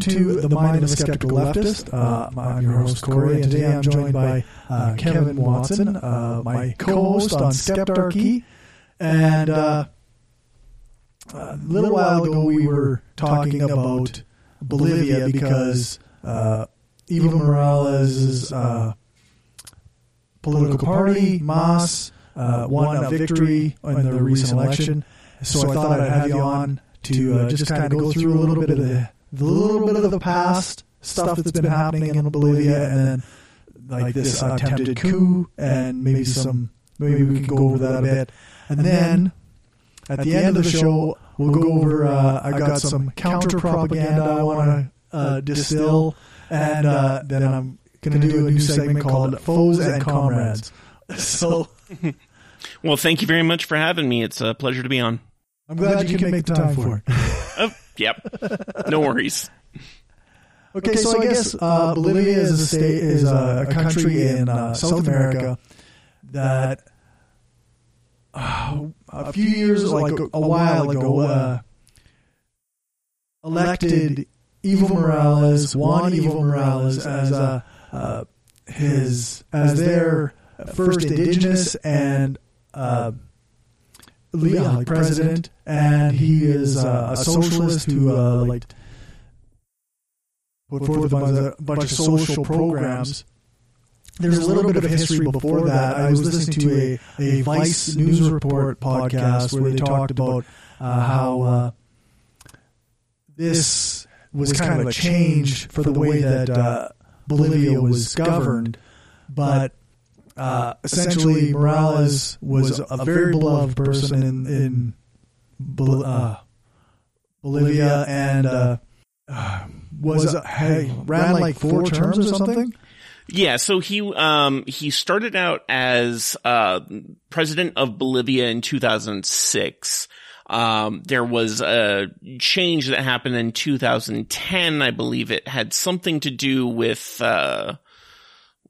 Welcome to The Mind of a Skeptical Leftist. Uh, I'm your host, Corey, and today I'm joined by uh, Kevin Watson, uh, my co host on Skeptarchy. And uh, a little while ago, we were talking about Bolivia because uh, Evo Morales' uh, political party, MAS, won a victory in the recent election. So I thought I'd have you on to just kind of go through a little bit of the, the little bit of the past stuff that's been happening in Bolivia, and then like this attempted coup, and maybe some maybe we can go over that a bit, and then at the end of the show we'll go over. Uh, I got some counter propaganda I want to uh, distill, and uh, then I'm going to do a new segment called "Foes and Comrades." So. Well, thank you very much for having me. It's a pleasure to be on. I'm glad, you can make the time for it. Yep. No worries. Okay, so I guess uh, Bolivia is a state is a, a country in uh, South America that uh, a few years, like a, a while ago, uh, elected Evo Morales, Juan Evo Morales, as uh, uh, his as their first indigenous and uh, like president, and he is uh, a socialist who uh, like put forth a bunch, of, a bunch of social programs. There's a little bit of history before that. I was listening to a, a Vice News Report podcast where they talked about uh, how uh, this was kind of a change for the way that uh, Bolivia was governed, but uh, essentially Morales was a very beloved person in, in uh, Bolivia and uh, was hey, ran like four terms or something. Yeah, so he um he started out as uh president of Bolivia in 2006. Um, there was a change that happened in 2010. I believe it had something to do with uh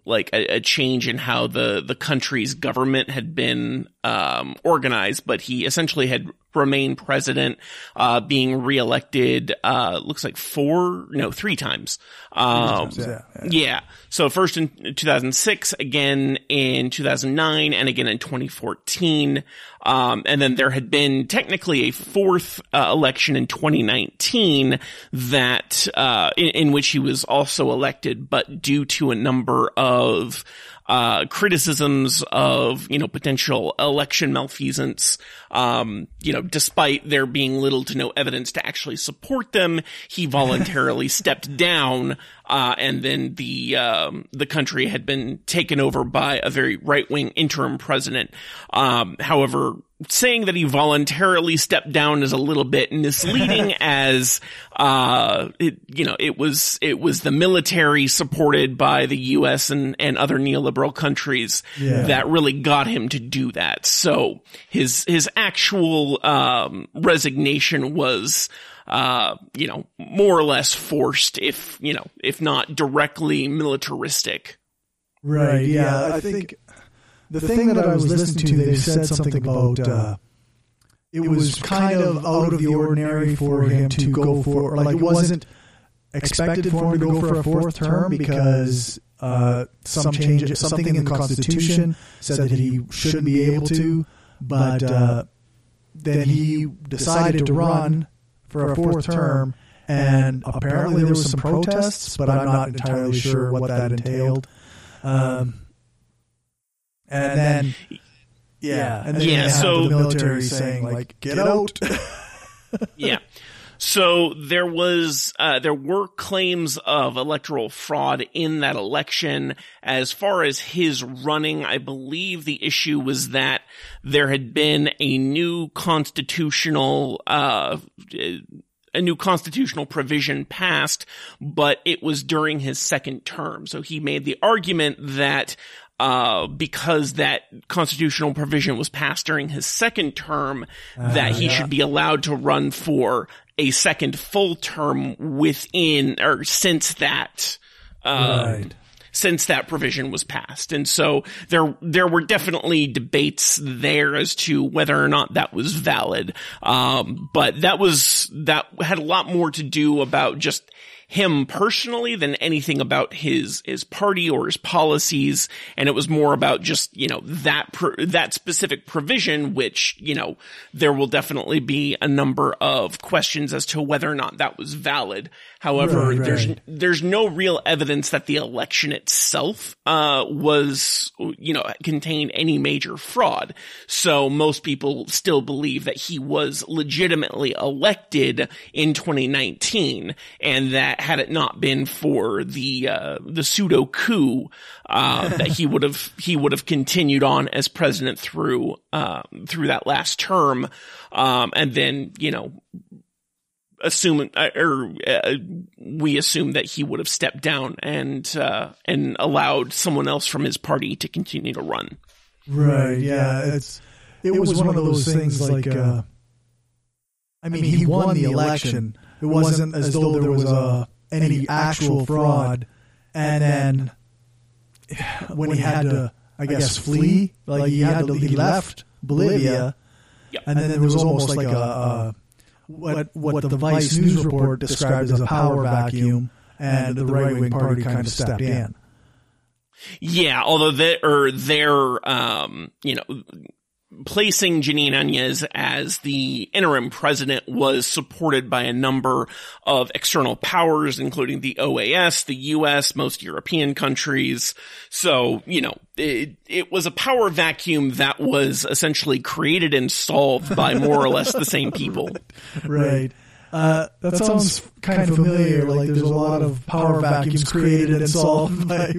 like a, a, change in how the the country's government had been um, organized, but he essentially had remained president, uh, being reelected. Uh, looks like four, no, three times. Um, three times yeah, yeah. yeah. So first in 2006, again in 2009, and again in 2014. Um, and then there had been technically a fourth uh, election in 2019 that, uh, in, in, which he was also elected, but due to a number of, uh, criticisms of, you know, potential election malfeasance, um, you know, despite there being little to no evidence to actually support them, he voluntarily stepped down, uh, and then the, um, the country had been taken over by a very right-wing interim president. Um, however, saying that he voluntarily stepped down is a little bit misleading as, uh, it, you know, it was, it was the military supported by the U.S. and, and other neoliberal countries yeah. that really got him to do that. So his, his actual, um, resignation was, uh, you know, more or less forced, if, you know, if not directly militaristic. Right. Yeah. I think the thing that I was listening to, they said something about uh, it was kind of out of the ordinary for him to go for, like it wasn't expected for him to go for a fourth term because uh, some change, something in the Constitution said that he shouldn't be able to, but uh, then he decided to run for a fourth term, and apparently there was some protests, but I'm not entirely sure what that entailed. Um, and then yeah, and then yeah, so the military saying like, "Get out." yeah. So there was, uh, there were claims of electoral fraud in that election. As far as his running, I believe the issue was that there had been a new constitutional, uh, a new constitutional provision passed, but it was during his second term. So he made the argument that uh, because that constitutional provision was passed during his second term, uh, that he yeah. should be allowed to run for a second full term within or since that. Um, right. since that provision was passed. And so there, there were definitely debates there as to whether or not that was valid. Um, but that was, that had a lot more to do about just him personally than anything about his his party or his policies and it was more about just you know that that specific provision which you know there will definitely be a number of questions as to whether or not that was valid However, right, right. there's there's no real evidence that the election itself uh, was you know contained any major fraud. So most people still believe that he was legitimately elected in 2019, and that had it not been for the uh, the pseudo coup, uh, that he would have he would have continued on as president through uh, through that last term, um, and then you know assume uh, or uh, we assume that he would have stepped down and uh, and allowed someone else from his party to continue to run. Right. Yeah. It's it, was, one of those things like. Uh, I mean, he won the election. It wasn't as though there was uh, any actual fraud, and then when he had to, I guess, flee, like he had to, he left Bolivia, and then there was almost like a, a what what the Vice News report described as a power vacuum, and the right wing party kind of stepped in. Yeah, although they or their um, you know placing Jeanine Áñez as the interim president was supported by a number of external powers, including the OAS, the US, most European countries. So, you know, it, it was a power vacuum that was essentially created and solved by more or less the same people. Right. Uh, that, that sounds kind of familiar. Like there's a lot of power vacuums created and solved by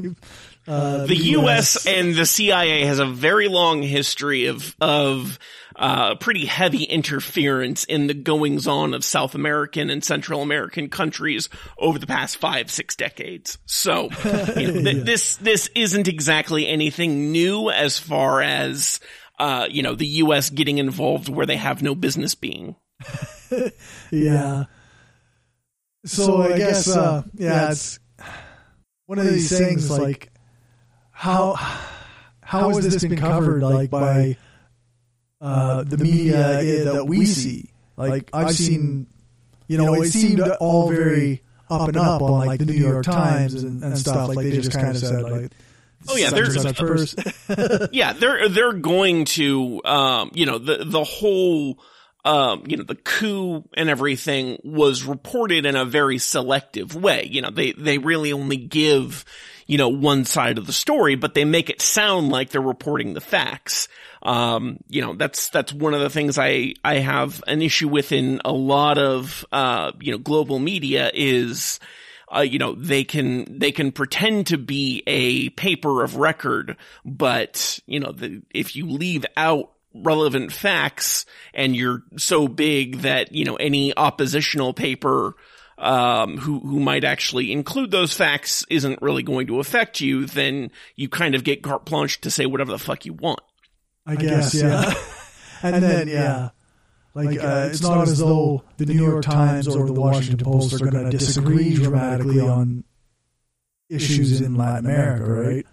uh, the, U.S. US. and the CIA has a very long history of of uh, pretty heavy interference in the goings on of South American and Central American countries over the past five six decades. So you know, th- yeah. this this isn't exactly anything new as far as uh, you know the U.S. getting involved where they have no business being. yeah. So I guess uh, yeah, it's one of these things like how how has this been covered like by uh, the media that we see? Like I've seen, you know, it seemed all very up and up on like the New York Times and, and stuff. Like they just kind of said like. Oh yeah, they're yeah they're they're going to um, you know the the whole um, you know, the coup and everything was reported in a very selective way. You know, they, they really only give, you know, one side of the story, but they make it sound like they're reporting the facts. Um, you know, that's, that's one of the things I, I have an issue with in a lot of, uh, you know, global media is, uh, you know, they can, they can pretend to be a paper of record, but, you know, the, if you leave out relevant facts and you're so big that, you know, any oppositional paper, um, who, who might actually include those facts isn't really going to affect you, then you kind of get carte blanche to say whatever the fuck you want. I guess, yeah. and, and, then, yeah. Like, like uh, uh, it's, it's not as though the New York Times or the Washington Post are going to disagree dramatically on issues in Latin America, right?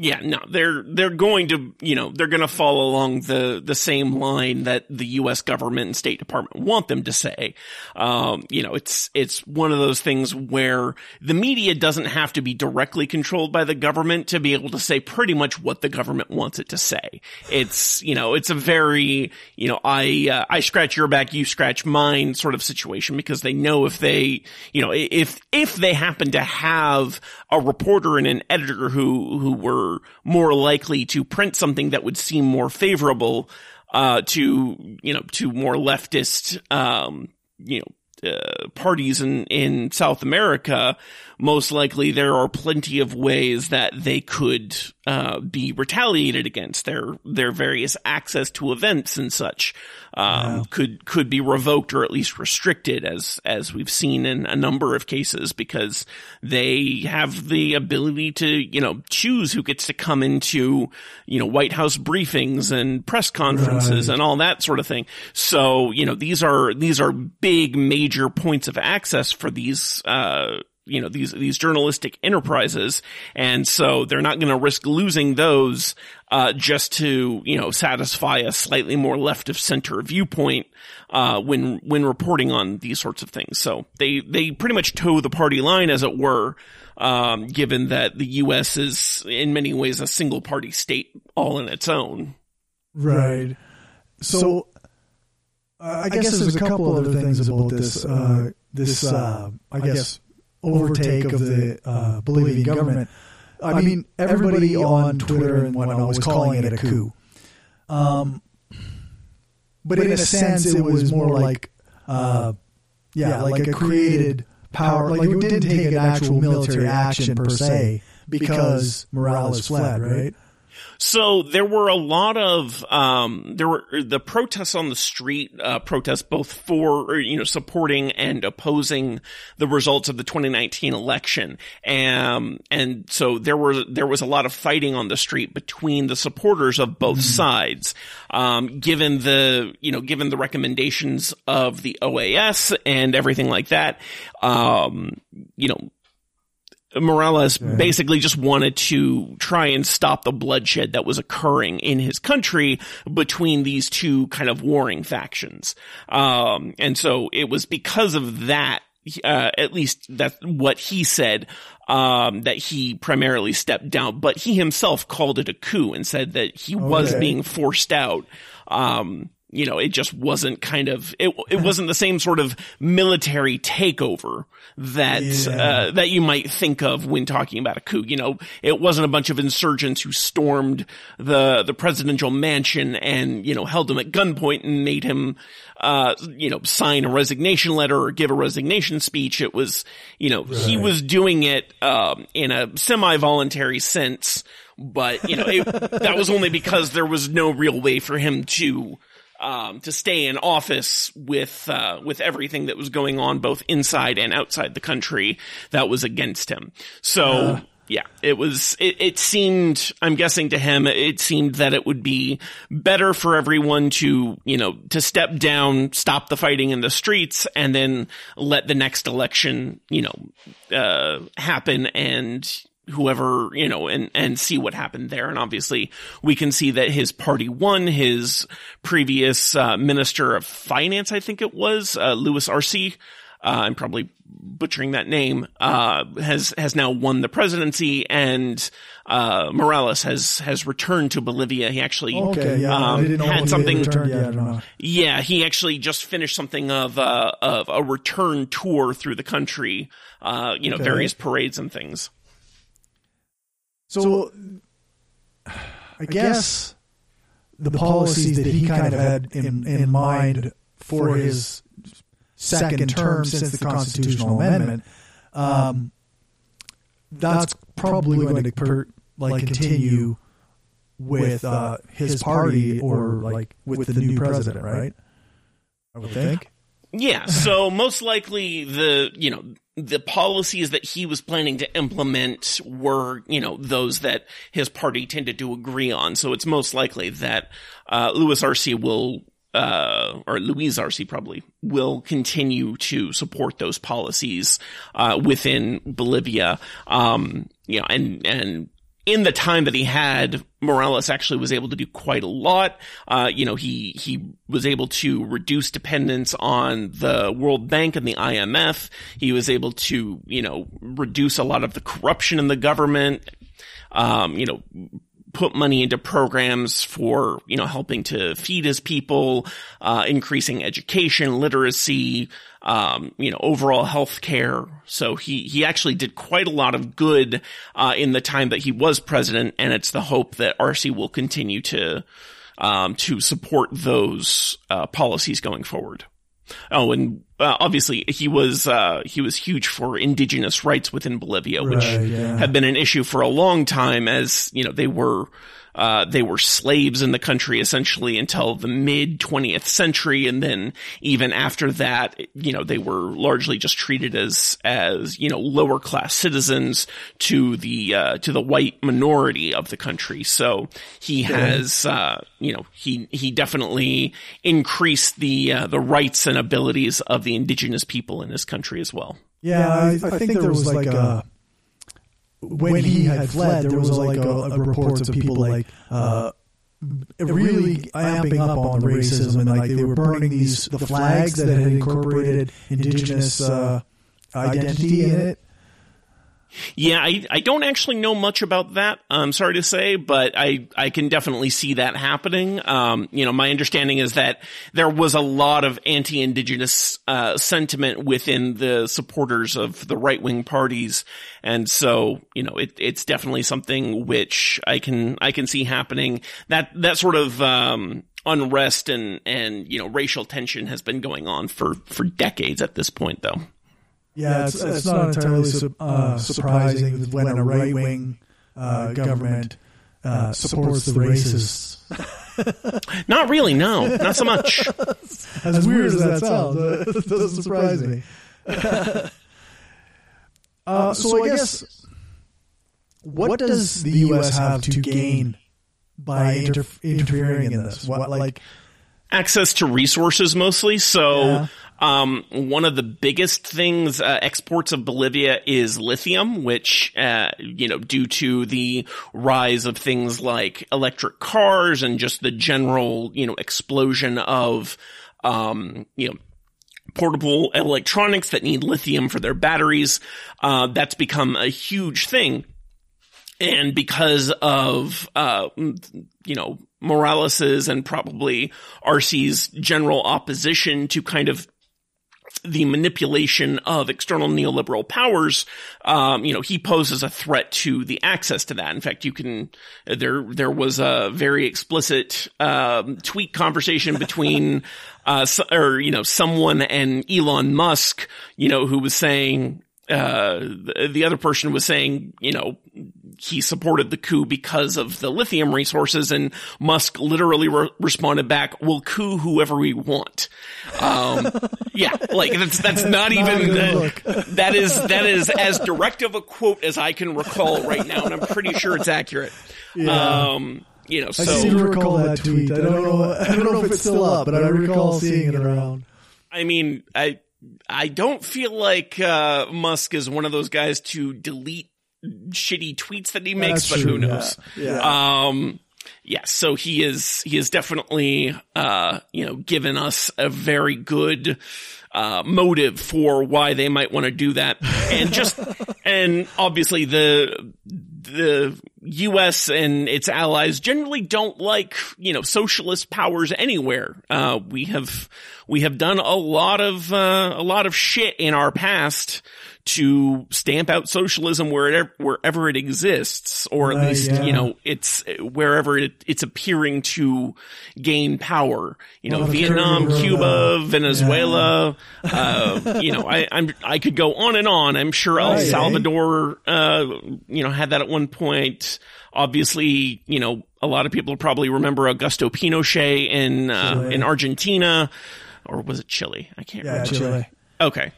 Yeah, no, they're they're going to you know they're going to follow along the the same line that the U.S. government and State Department want them to say. Um, you know, it's it's one of those things where the media doesn't have to be directly controlled by the government to be able to say pretty much what the government wants it to say. It's you know it's a very you know I uh, I scratch your back, you scratch mine sort of situation because they know if they you know if if they happen to have a reporter and an editor who who were more likely to print something that would seem more favorable uh, to you know to more leftist um, you know uh, parties in in South America most likely there are plenty of ways that they could uh, be retaliated against. Their their various access to events and such um, wow. could could be revoked or at least restricted, as as we've seen in a number of cases, because they have the ability to you know choose who gets to come into you know White House briefings and press conferences right. and all that sort of thing. So you know these are these are big major points of access for these uh, you know, these, these journalistic enterprises. And so they're not going to risk losing those, uh, just to, you know, satisfy a slightly more left of center viewpoint, uh, when, when reporting on these sorts of things. So they, they pretty much toe the party line, as it were, um, given that the U.S. is in many ways a single party state all in its own. Right. So, uh, I guess there's a couple other things about this, uh, this, uh, I guess, overtake of the uh, Bolivian government. I mean, everybody on Twitter and whatnot was calling it a coup. Um, but in a sense, it was more like, uh, yeah, like a created power. Like it didn't take an actual military action per se because Morales fled, right? So there were a lot of um, there were the protests on the street, uh, protests both for you know supporting and opposing the results of the 2019 election, and and so there was there was a lot of fighting on the street between the supporters of both mm-hmm. sides. Um, given the you know given the recommendations of the OAS and everything like that, um, you know Morales yeah. basically just wanted to try and stop the bloodshed that was occurring in his country between these two kind of warring factions. Um, and so it was because of that, uh, at least that's what he said, um, that he primarily stepped down, but he himself called it a coup and said that he okay. was being forced out. Um, you know, it just wasn't kind of, it, it wasn't the same sort of military takeover that, yeah. uh, that you might think of when talking about a coup. You know, it wasn't a bunch of insurgents who stormed the, the presidential mansion and, you know, held him at gunpoint and made him, uh, you know, sign a resignation letter or give a resignation speech. It was, you know, right. he was doing it, um, in a semi-voluntary sense, but, you know, it, that was only because there was no real way for him to, um, to stay in office with uh, with everything that was going on both inside and outside the country that was against him. So. Uh. Yeah, it was, it, it seemed, I'm guessing to him, it seemed that it would be better for everyone to, you know, to step down, stop the fighting in the streets, and then let the next election, you know, uh, happen and, whoever, you know, and, and see what happened there. And obviously we can see that his party won. His previous, uh, minister of finance, I think it was, uh, Luis Arce, uh, I'm probably butchering that name, uh, has, has now won the presidency and, uh, Morales has, has returned to Bolivia. He actually, okay, yeah, um, had something, yeah, yeah, he actually just finished something of, uh, of a return tour through the country, uh, you know, okay. various parades and things. So, I guess the policies that he kind of had in, in mind for his second term since the constitutional amendment, um, that's probably going to per, like continue with uh, his party or like with the new president, right? I would think. Yeah. So most likely the you know the policies that he was planning to implement were, you know, those that his party tended to agree on. So it's most likely that uh, Luis Arce will, uh, or Luis Arce probably will continue to support those policies uh, within Bolivia. Um, you know, and and in the time that he had, Morales actually was able to do quite a lot. Uh, you know, he, he was able to reduce dependence on the World Bank and the IMF. He was able to, you know, reduce a lot of the corruption in the government. Um, you know, put money into programs for, you know, helping to feed his people, uh, increasing education, literacy, um, you know, overall health care. So he, he actually did quite a lot of good, uh, in the time that he was president. And it's the hope that Arce will continue to, um, to support those, uh, policies going forward. Oh, and uh, obviously he was uh, he was huge for indigenous rights within Bolivia, which right, yeah. had been an issue for a long time, as you know they were uh, they were slaves in the country essentially until the mid 20th century. And then even after that, you know, they were largely just treated as, as, you know, lower class citizens to the, uh, to the white minority of the country. So he has, uh, you know, he, he definitely increased the, uh, the rights and abilities of the indigenous people in this country as well. Yeah, I, I think there was like a when he had fled, there was like a, a reports of people like uh, really amping up on the racism and like they were burning these the flags that had incorporated indigenous uh, identity in it. Yeah, I, I don't actually know much about that. I'm sorry to say, but I, I can definitely see that happening. Um, you know, my understanding is that there was a lot of anti-indigenous, uh, sentiment within the supporters of the right-wing parties. And so, you know, it, it's definitely something which I can, I can see happening. That, that sort of, um, unrest and, and, you know, racial tension has been going on for, for decades at this point, though. Yeah, it's, it's, not entirely su- uh, surprising when a right wing uh, government uh, supports the racists. not really, no, not so much. as, as weird as that sounds, it doesn't surprise me. Uh, so, so I guess, what does the U.S. have to gain by inter- interfering in this? What like access to resources mostly. So yeah. Um, one of the biggest things, uh, exports of Bolivia is lithium, which, uh, you know, due to the rise of things like electric cars and just the general, you know, explosion of, um, you know, portable electronics that need lithium for their batteries, uh, that's become a huge thing. And because of, uh, you know, Morales's and probably Arce's general opposition to kind of the manipulation of external neoliberal powers, um, you know, he poses a threat to the access to that. In fact, you can, there, there was a very explicit, um, tweet conversation between, uh, or, you know, someone and Elon Musk, you know, who was saying, uh, the other person was saying, you know, he supported the coup because of the lithium resources and Musk literally re- responded back, we'll coup whoever we want. Um, yeah, like that's, that's not, not even, the, that is, that is as direct of a quote as I can recall right now. And I'm pretty sure it's accurate. Yeah. Um, you know, so. I seem to recall that tweet. I don't know, I don't know if it's still up, but I recall seeing it around. I mean, I, I don't feel like uh, Musk is one of those guys to delete shitty tweets that he makes, That's but true, who knows? Yeah. yeah. Um, yeah, so he is, he is definitely, uh, you know, given us a very good, uh, motive for why they might want to do that. And just, and obviously the, the U.S. and its allies generally don't like, you know, socialist powers anywhere. Uh, we have, we have done a lot of, uh, a lot of shit in our past to stamp out socialism wherever, wherever it exists, or at uh, least, yeah. you know, it's wherever it, it's appearing to gain power. You know, well, Vietnam, Cuba, Venezuela, yeah. uh, you know, I, I'm, I could go on and on. I'm sure El Salvador, uh, you know, had that at one point. Obviously, you know, a lot of people probably remember Augusto Pinochet in, uh, in Argentina, or was it Chile? I can't yeah, remember. Chile. Okay.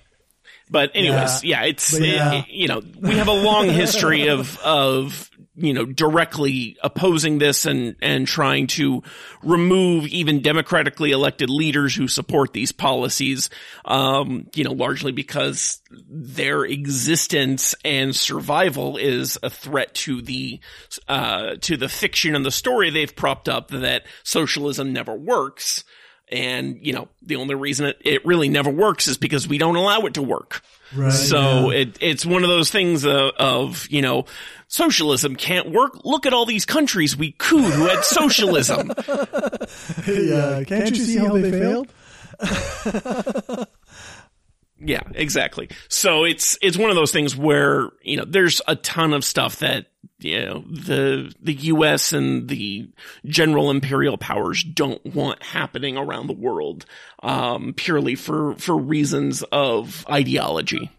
But anyways, yeah, yeah it's, yeah. It, you know, we have a long history of, of, you know, directly opposing this and, and trying to remove even democratically elected leaders who support these policies, um, you know, largely because their existence and survival is a threat to the, uh, to the fiction and the story they've propped up that socialism never works. And, you know, the only reason it, it really never works is because we don't allow it to work. Right, so yeah. it, it's one of those things of, of, you know, socialism can't work. Look at all these countries we cooed who had socialism. yeah, can't you see how they failed? Yeah, exactly. So it's it's one of those things where you know there's a ton of stuff that you know the the U.S. and the general imperial powers don't want happening around the world, um, purely for for reasons of ideology.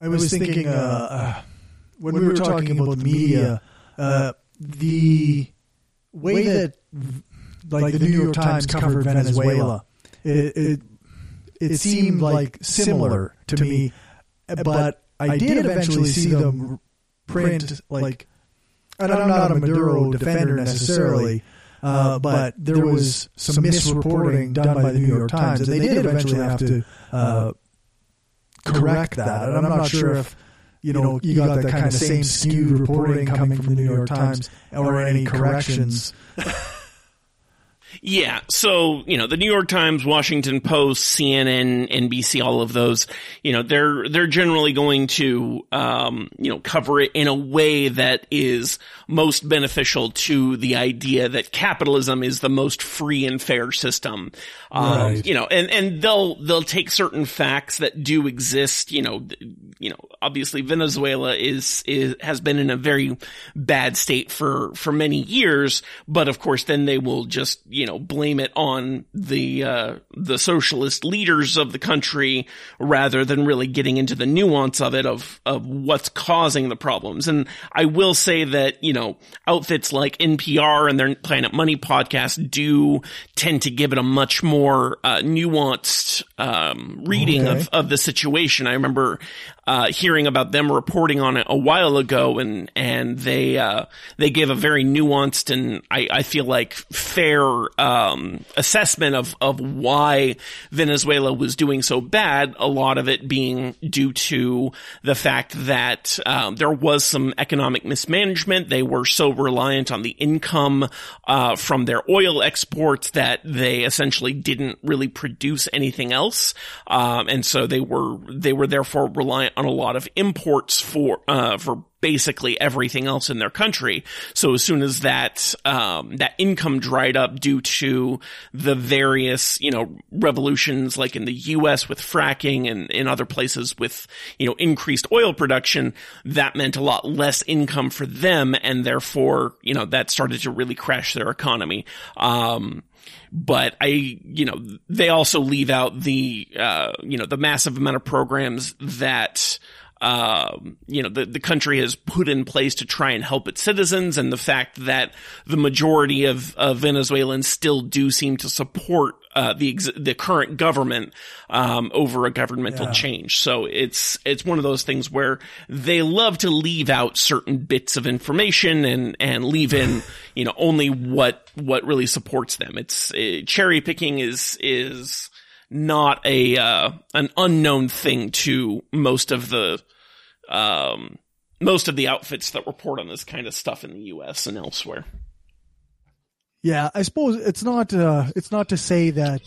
I was thinking uh, uh, when we were talking about the media, uh, the way that like the New York Times covered Venezuela, it, it it seemed like similar to me, but I did eventually see them print like. And I'm not a Maduro defender necessarily, uh, but there was some misreporting done by the New York Times, and they did eventually have to uh, correct that. And I'm not sure if you know you got that kind of same skewed reporting coming from the New York Times or any corrections. Yeah. So, you know, the New York Times, Washington Post, CNN, NBC, all of those, you know, they're, they're generally going to, um, you know, cover it in a way that is most beneficial to the idea that capitalism is the most free and fair system. Um, right. you know, and, and they'll, they'll take certain facts that do exist, you know, you know, obviously Venezuela is, is, has been in a very bad state for, for many years, but of course then they will just, you know, blame it on the, uh, the socialist leaders of the country rather than really getting into the nuance of it of, of what's causing the problems. And I will say that, you know, outfits like NPR and their Planet Money podcast do tend to give it a much more, uh, nuanced, um, reading okay. of, of the situation. I remember, uh, hearing about them reporting on it a while ago and, and they, uh, they gave a very nuanced and I, I feel like fair, um, assessment of, of why Venezuela was doing so bad. A lot of it being due to the fact that, um, there was some economic mismanagement. They were so reliant on the income, uh, from their oil exports that they essentially didn't really produce anything else. Um, and so they were, they were therefore reliant on a lot of imports for uh, for basically everything else in their country. So as soon as that um, that income dried up due to the various you know revolutions, like in the U.S. with fracking and in other places with you know increased oil production, that meant a lot less income for them, and therefore you know that started to really crash their economy. Um, but I, you know, they also leave out the, uh, you know, the massive amount of programs that, um, you know, the, the country has put in place to try and help its citizens and the fact that the majority of, of Venezuelans still do seem to support uh, the ex- the current government um, over a governmental yeah. change. So it's it's one of those things where they love to leave out certain bits of information and and leave in you know only what what really supports them. It's uh, cherry picking is is not a uh, an unknown thing to most of the um, most of the outfits that report on this kind of stuff in the U.S. and elsewhere. Yeah, I suppose it's not uh, it's not to say that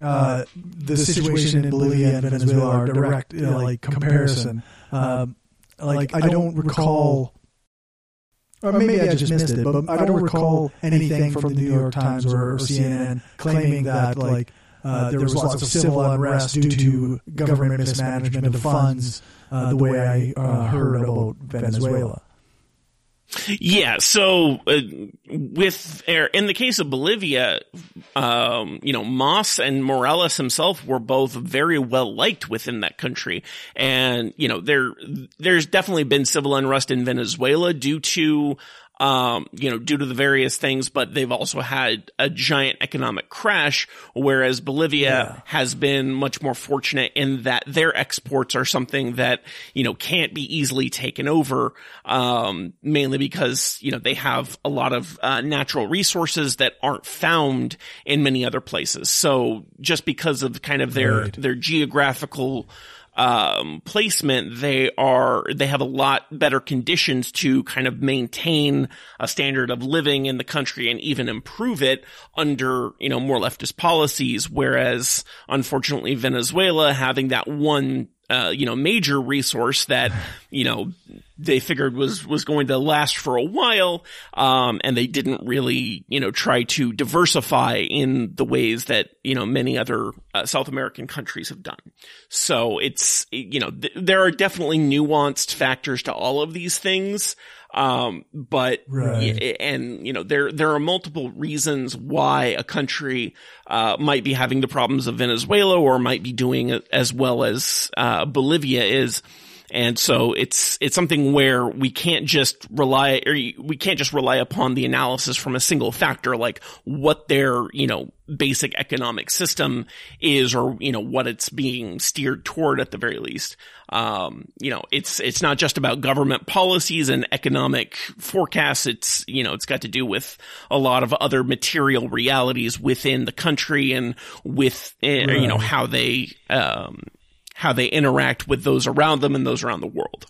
uh, the situation in Bolivia and Venezuela are direct uh, like comparison. Um, like I don't recall, or maybe I just missed it, but I don't recall anything from the New York Times or, or CNN claiming that like uh, there was lots of civil unrest due to government mismanagement of funds. Uh, the way I uh, heard about Venezuela. Yeah. So, uh, with in the case of Bolivia, um, you know, Mas and Morales himself were both very well liked within that country, and you know, there there's definitely been civil unrest in Venezuela due to um, you know, due to the various things, but they've also had a giant economic crash, whereas Bolivia yeah. has been much more fortunate in that their exports are something that, you know, can't be easily taken over, um, mainly because, you know, they have a lot of, uh, natural resources that aren't found in many other places. So just because of kind of their, right. their geographical, um, placement, they are, they have a lot better conditions to kind of maintain a standard of living in the country and even improve it under, you know, more leftist policies. Whereas unfortunately Venezuela having that one uh, you know, major resource that, you know, they figured was, was going to last for a while. Um, and they didn't really, you know, try to diversify in the ways that, you know, many other uh, South American countries have done. So it's, you know, th- there are definitely nuanced factors to all of these things. Um, but, right. and, you know, there, there are multiple reasons why a country, uh, might be having the problems of Venezuela or might be doing as well as, uh, Bolivia is. And so it's, it's something where we can't just rely, or we can't just rely upon the analysis from a single factor, like what their, you know, basic economic system is or, you know, what it's being steered toward at the very least. Um, you know, it's, it's not just about government policies and economic forecasts. It's, you know, it's got to do with a lot of other material realities within the country and with, right. Eh, you know, how they, um, how they interact with those around them and those around the world.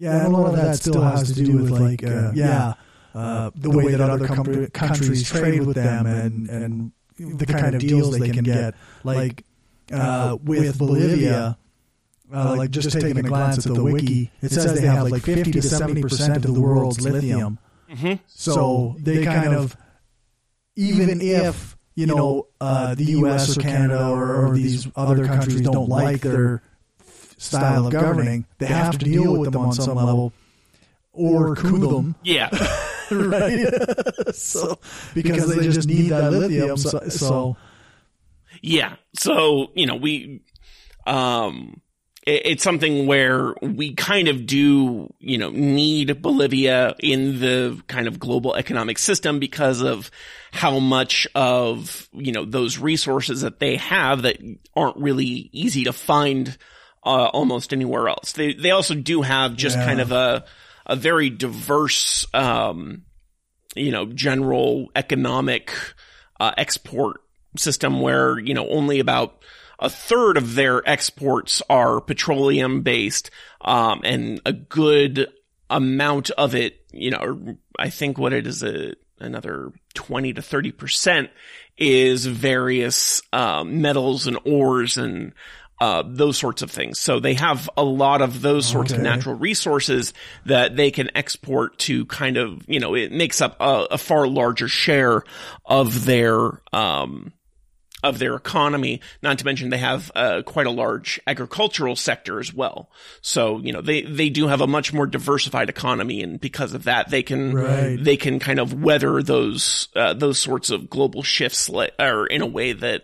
Yeah, and a lot of that still has to do with like, uh, yeah, uh, the way that other com- countries trade with them and and the kind of deals they can get. Like uh, with Bolivia, uh, like just taking a glance at the wiki, it says they have like 50 to 70 percent of the world's lithium. Mm-hmm. So they kind of, even if you know uh, the U.S. or Canada or, or these other countries don't like their style of governing, they have to deal with them on some level or coup them, Yeah. right? so because they just need that lithium. So, so Yeah. So, you know, we, um, it, it's something where we kind of do, you know, need Bolivia in the kind of global economic system because of how much of, you know, those resources that they have that aren't really easy to find, uh, almost anywhere else. They, they also do have just Yeah. kind of a, a very diverse, um, you know, general economic, uh, export system where, you know, only about a third of their exports are petroleum based, um, and a good amount of it, you know, I think what it is a, another 20 to 30% is various, um, metals and ores and, uh, those sorts of things. So they have a lot of those sorts of natural resources that they can export to kind of, you know, it makes up a, a far larger share of their, um, of their economy. Not to mention they have uh, quite a large agricultural sector as well. So you know they they do have a much more diversified economy, and because of that, they can Right. they can kind of weather those uh, those sorts of global shifts, li- or in a way that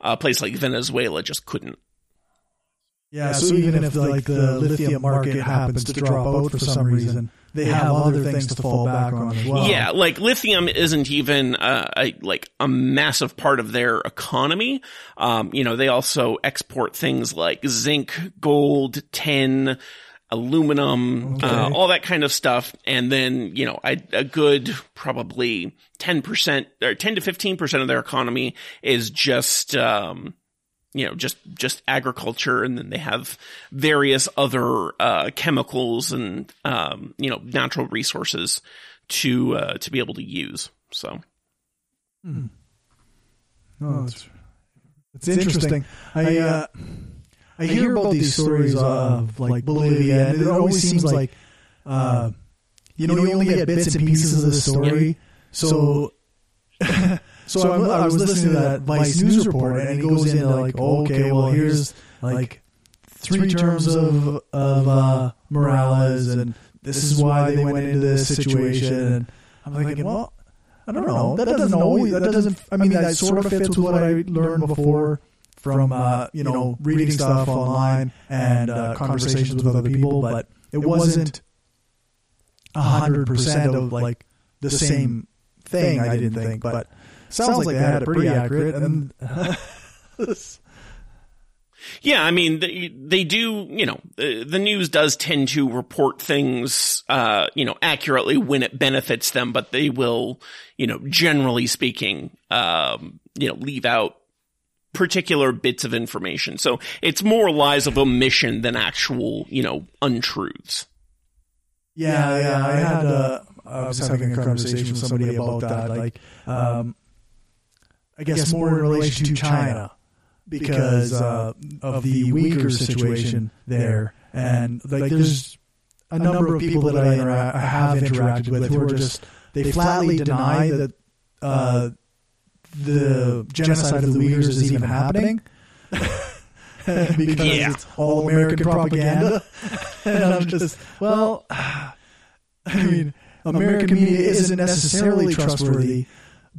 a place like Venezuela just couldn't. Yeah, so even if like the lithium market happens to drop out for some reason, they have other things to fall back on as well. Yeah, like lithium isn't even uh, a like a massive part of their economy. Um, you know, they also export things like zinc, gold, tin, aluminum, uh, all that kind of stuff. And then, you know, I, a good probably 10% or 10 to 15% of their economy is just, um, you know, just, just agriculture. And then they have various other, uh, chemicals and, um, you know, natural resources to, uh, to be able to use. So. Oh, it's, it's interesting. I uh, I hear about these stories of like Bolivia, and it always seems like uh, you know you only get bits and pieces of the story. So, so I'm, I was listening to that Vice news report, and it goes into like, oh, okay, well here's like three terms of of uh, Morales, and this is why they went into this situation. And I'm thinking, well. I don't know. That doesn't know. That doesn't. I mean, that sort of fits with what I learned before from uh, you know reading stuff online and uh, conversations with other people, but it wasn't a hundred percent of like the same thing. I didn't think, but sounds like they had it pretty accurate. And Yeah, I mean, they, they do, you know, the, the news does tend to report things, uh, you know, accurately when it benefits them, but they will, you know, generally speaking, um, you know, leave out particular bits of information. So it's more lies of omission than actual, you know, untruths. yeah, yeah, I had. Uh, I was having a conversation with somebody about that. Like, um, I guess more in relation to China because uh, of the Uyghur situation there, and like there's a number of people that I, intera- I have interacted with who are just they flatly deny that uh, the genocide of the Uyghurs is even happening. because Yeah. it's all American propaganda. and I'm just, well, I mean, American media isn't necessarily trustworthy,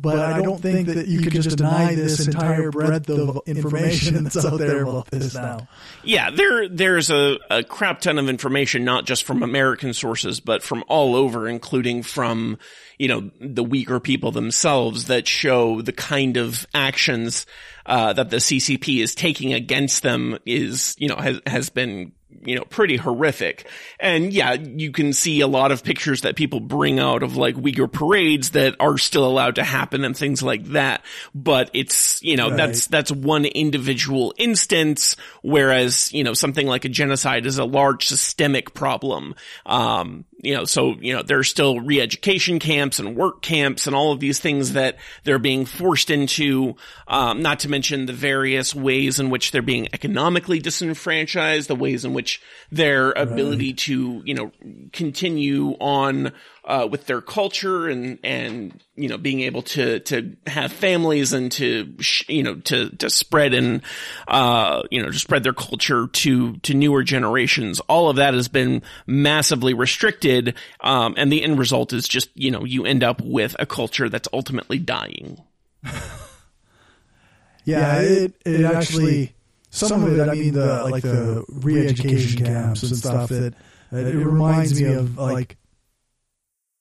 but I don't think that you can just deny this entire breadth of information that's out there about this now. Yeah, there there's a, a crap ton of information, not just from American sources, but from all over, including from you know the Uyghur people themselves, that show the kind of actions uh, that the CCP is taking against them is you know has has been you know, pretty horrific. And yeah, you can see a lot of pictures that people bring out of like Uyghur parades that are still allowed to happen and things like that. But it's, you know, right. that's, that's one individual instance, whereas, you know, something like a genocide is a large systemic problem. Um, you know, so, you know, there's still re-education camps and work camps and all of these things that they're being forced into, um, not to mention the various ways in which they're being economically disenfranchised, the ways in which their ability to, you know, continue on uh, with their culture and and you know being able to to have families and to you know to to spread and uh, you know to spread their culture to to newer generations. All of that has been massively restricted, um, and the end result is just you know you end up with a culture that's ultimately dying. yeah, it it actually some of it. I mean the like the re-education camps and stuff that. It reminds me of like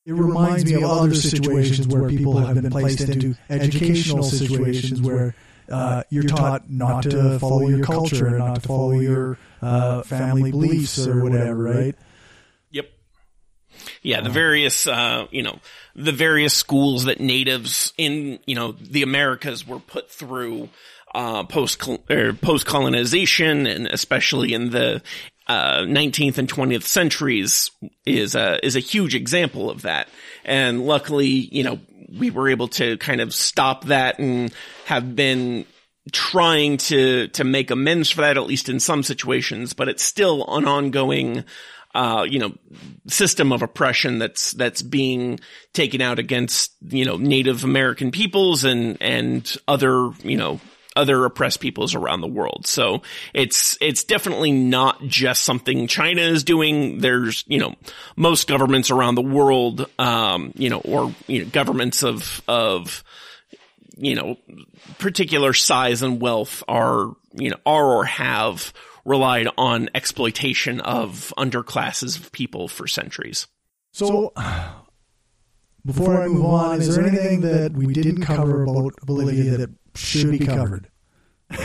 it reminds me of other situations where people have been placed into educational situations where uh, you're taught not to follow your culture not to follow your uh, family beliefs or whatever, right? Yep. Yeah, the various, uh, you know, the various schools that natives in, you know, the Americas were put through uh, post post colonization, and especially in the uh, 19th and 20th centuries is a is a huge example of that. And luckily, you know, we were able to kind of stop that and have been trying to to make amends for that at least in some situations, but it's still an ongoing uh, you know, system of oppression that's that's being taken out against you know Native American peoples and and other you know other oppressed peoples around the world. So it's, it's definitely not just something China is doing. There's, you know, most governments around the world, um, you know, or, you know, governments of, of, you know, particular size and wealth are, you know, are or have relied on exploitation of underclasses of people for centuries. So, before I move on, is there anything that we didn't cover about Bolivia that should be covered.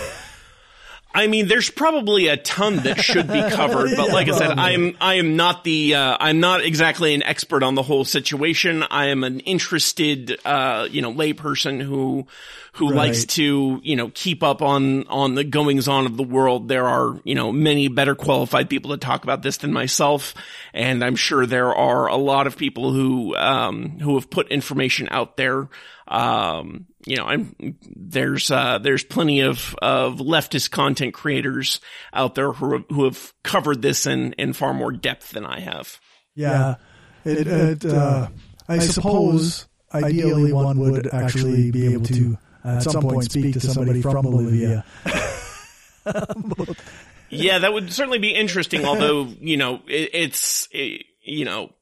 I mean, there's probably a ton that should be covered, but yeah, like I said, I'm I am not the uh, I'm not exactly an expert on the whole situation. I am an interested uh, you know layperson who who right. likes to you know keep up on on the goings on of the world. There are you know many better qualified people to talk about this than myself, and I'm sure there are a lot of people who um, who have put information out there um, you know, I'm, there's, uh, there's plenty of, of leftist content creators out there who, have, who have covered this in, in far more depth than I have. Yeah. It, it uh, I suppose ideally one would actually be able to at some point speak to somebody from Bolivia. yeah, that would certainly be interesting. Although, you know, it, it's, it, you know,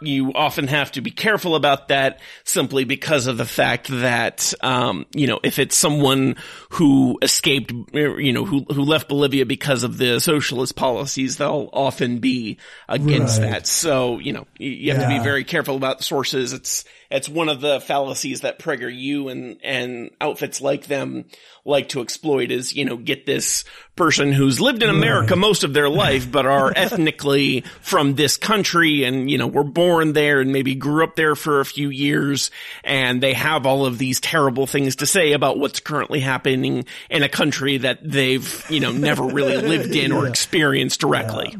you often have to be careful about that simply because of the fact that, um, you know, if it's someone who escaped, you know, who, who left Bolivia because of the socialist policies, they'll often be against right. that. So, you know, you have yeah. to be very careful about the sources. It's, it's one of the fallacies that PragerU and, and outfits like them like to exploit is, you know, get this person who's lived in America most of their life, but are ethnically from this country and, you know, were born there and maybe grew up there for a few years and they have all of these terrible things to say about what's currently happening in a country that they've, you know, never really lived in yeah. or experienced directly.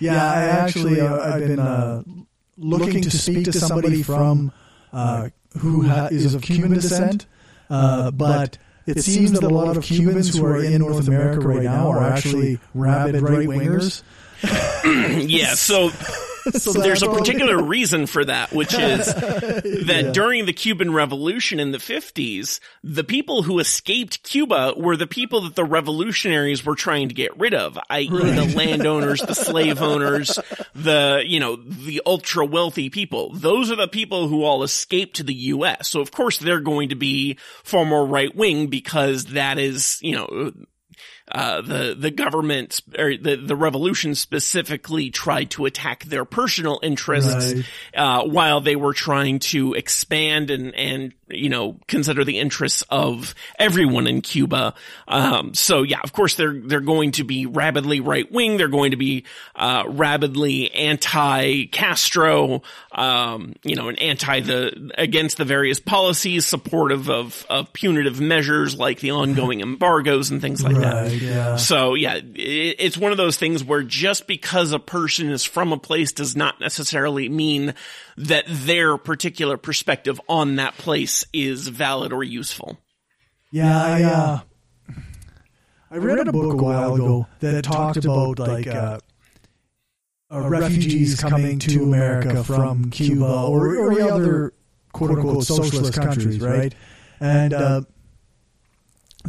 Yeah, yeah I actually, uh, I've been, uh, looking to speak to somebody from, uh, who ha- is of Cuban descent, uh, but it seems that a lot of Cubans who are in North America right now are actually rabid right wingers. yeah, so so there's a particular reason for that, which is that yeah. during the Cuban Revolution in the 50s, the people who escaped Cuba were the people that the revolutionaries were trying to get rid of, i.e. Right. the landowners, the slave owners, the, you know, the ultra wealthy people. Those are the people who all escaped to the U.S. So of course they're going to be far more right wing because that is, you know, uh, the the government or the the revolution specifically tried to attack their personal interests Right. uh, while they were trying to expand and and you know consider the interests of everyone in Cuba. Um, so yeah, of course they're they're going to be rabidly right wing. They're going to be uh, rabidly anti Castro. Um, you know, and anti the against the various policies, supportive of of punitive measures like the ongoing embargoes and things like that. Right, yeah. So yeah, it, it's one of those things where just because a person is from a place does not necessarily mean that their particular perspective on that place is valid or useful. Yeah, I uh, I read a book a while ago that talked about like uh, uh, refugees coming to America from Cuba or, or the other quote unquote socialist countries, right? And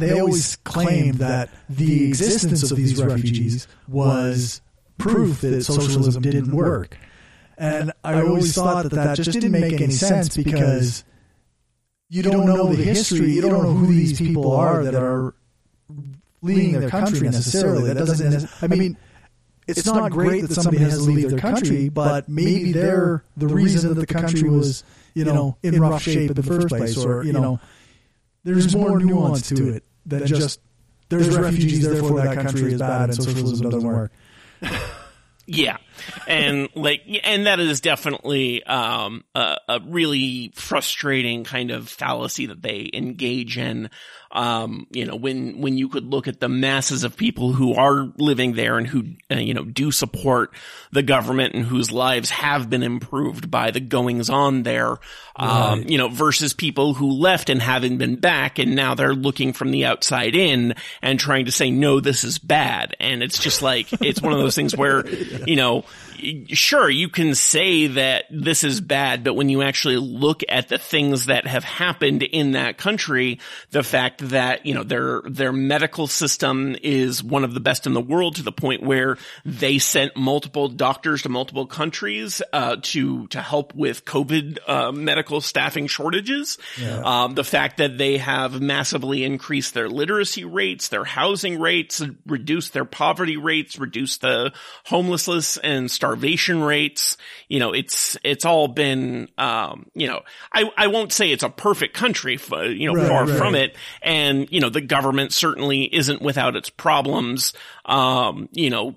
uh, they always claimed that the existence of these refugees was proof that socialism didn't work. And I always thought that that just didn't make any sense because you don't know the history, you don't know who these people are that are leaving their country necessarily. That doesn't. I mean, it's not great that somebody has to leave their country, but maybe they're the reason that the country was, you know, in rough shape in the first place, or you know, there's more nuance to it than just there's refugees, therefore that country is bad and socialism doesn't work. Yeah. And like, and that is definitely, um, a, a really frustrating kind of fallacy that they engage in. Um, you know, when, when you could look at the masses of people who are living there and who, uh, you know, do support the government and whose lives have been improved by the goings on there, um, you know, versus people who left and haven't been back and now they're looking from the outside in and trying to say, no, this is bad. And it's just like, it's one of those things where, you know, y- sure, you can say that this is bad, but when you actually look at the things that have happened in that country, the fact that, you know, their, their medical system is one of the best in the world to the point where they sent multiple doctors to multiple countries, uh, to, to help with COVID, uh, medical staffing shortages. Um, the fact that they have massively increased their literacy rates, their housing rates, reduced their poverty rates, reduced the homelessness and starvation rates. You know, it's, it's all been, um, you know, I, I won't say it's a perfect country, you know, Right, far right. from it. And, you know, the government certainly isn't without its problems. Um, you know,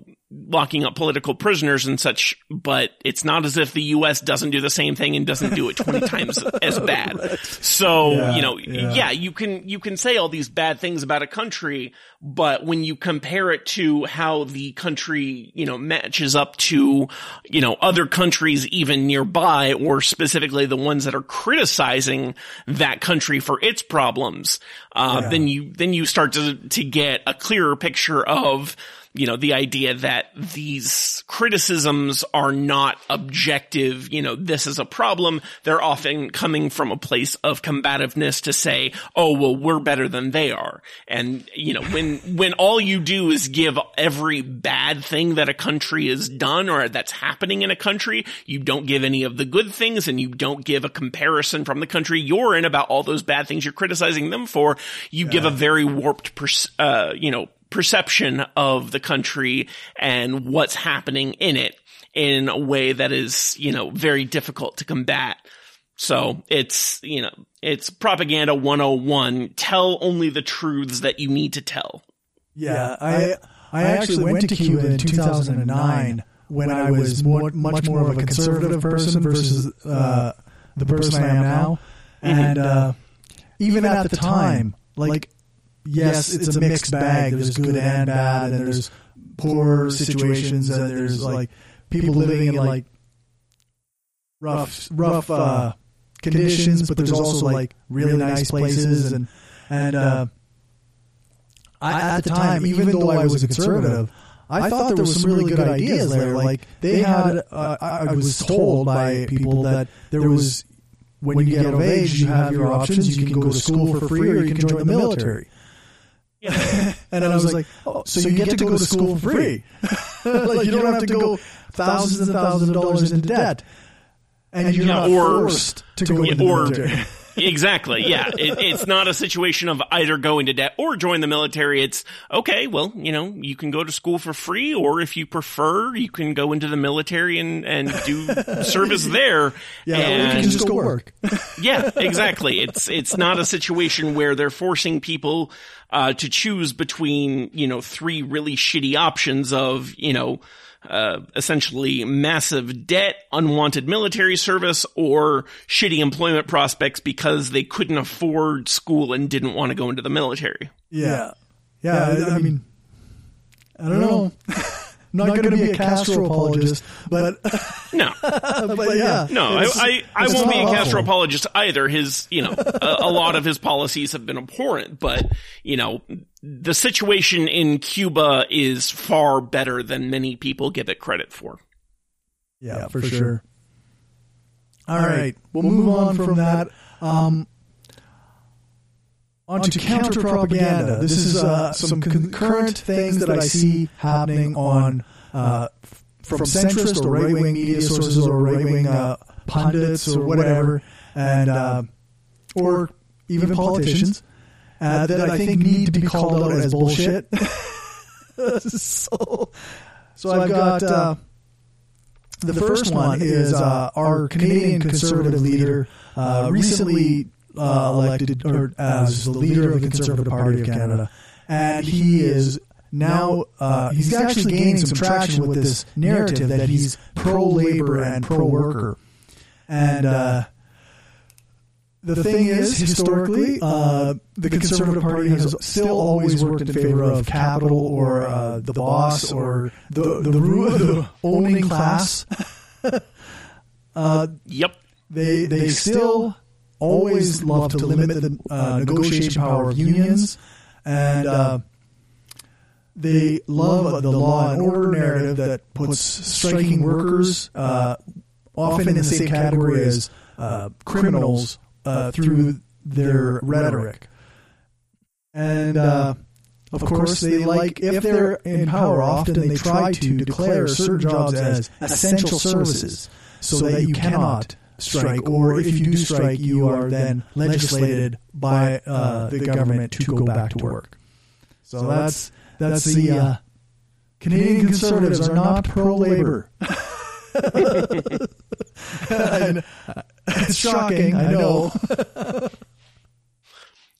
locking up political prisoners and such, but it's not as if the U.S. doesn't do the same thing and doesn't do it 20 times as bad. So, Yeah, you know, yeah. yeah, you can, you can say all these bad things about a country, but when you compare it to how the country, you know, matches up to, you know, other countries even nearby or specifically the ones that are criticizing that country for its problems, uh, Yeah. then you, then you start to, to get a clearer picture of, you know, the idea that these criticisms are not objective, you know, this is a problem. They're often coming from a place of combativeness to say, oh, well, we're better than they are. And, you know, when, when all you do is give every bad thing that a country has done or that's happening in a country, you don't give any of the good things and you don't give a comparison from the country you're in about all those bad things you're criticizing them for. You give a very warped, pers- uh, you know, perception of the country and what's happening in it in a way that is, you know, very difficult to combat. So it's, you know, it's propaganda 101. Tell only the truths that you need to tell. Yeah, I I actually went to Cuba in 2009 when I was more, much more of a conservative person versus uh, the person I am now, and uh, even at the time, like yes, it's a mixed bag. There's good and bad, and there's poor situations, and there's like people living in like rough rough uh, conditions, but there's also like really nice places and and. Uh, I, at the time, even though I was a conservative, I thought there was some really good ideas there. Like they had, uh, I I was told by people that there was, when you get of age, you have your options. You can go to school for free, or you can join the military. and I was like, oh, so you get to go to school for free. like you don't have to go thousands and thousands of dollars into debt, and you're not or- forced to go yeah, to the military. exactly. Yeah. It, it's not a situation of either go into debt or join the military. It's okay. Well, you know, you can go to school for free, or if you prefer, you can go into the military and, and do service there. Yeah, or you can just go work. yeah, exactly. It's, it's not a situation where they're forcing people, uh, to choose between, you know, three really shitty options of, you know, uh, essentially massive debt, unwanted military service, or shitty employment prospects because they couldn't afford school and didn't want to go into the military. Yeah. Yeah. yeah I, I, mean, I don't know. I'm not, going to be a Castro apologist, but no, but yeah, no, I, I, I won't be a Castro apologist either. His, you know, a, a, lot of his policies have been abhorrent, but you know, the situation in Cuba is far better than many people give it credit for. Yeah, yeah for, for, sure. sure. All right, we'll move on from that. Um, on to counter propaganda. This is uh, some concurrent things that I see happening on uh, from centrist or right wing media sources or right wing uh, pundits or whatever, and uh, or even politicians uh, that I think need to be called out as bullshit. so, so I've got uh, the first one is our Canadian conservative leader recently uh, elected or as the leader of the Conservative Party of Canada, and he is now uh, he's actually gaining some traction with this narrative that he's pro labor and pro worker, and the thing is, historically, uh, the Conservative Party has still always worked in favor of capital or uh, the boss or the the, the owning class. uh, yep. They they still always love to limit the uh, negotiation power of unions, and uh, they love the law and order narrative that puts striking workers uh, often in the same category as criminals uh, through their rhetoric. And uh, of course, they like, if they're in power, often they try to declare certain jobs as essential services so that you cannot strike, or if you do strike, you are then legislated by uh, the government to go back to work. So that's that's the uh, Canadian conservatives are not pro labor. and, it's shocking, I know.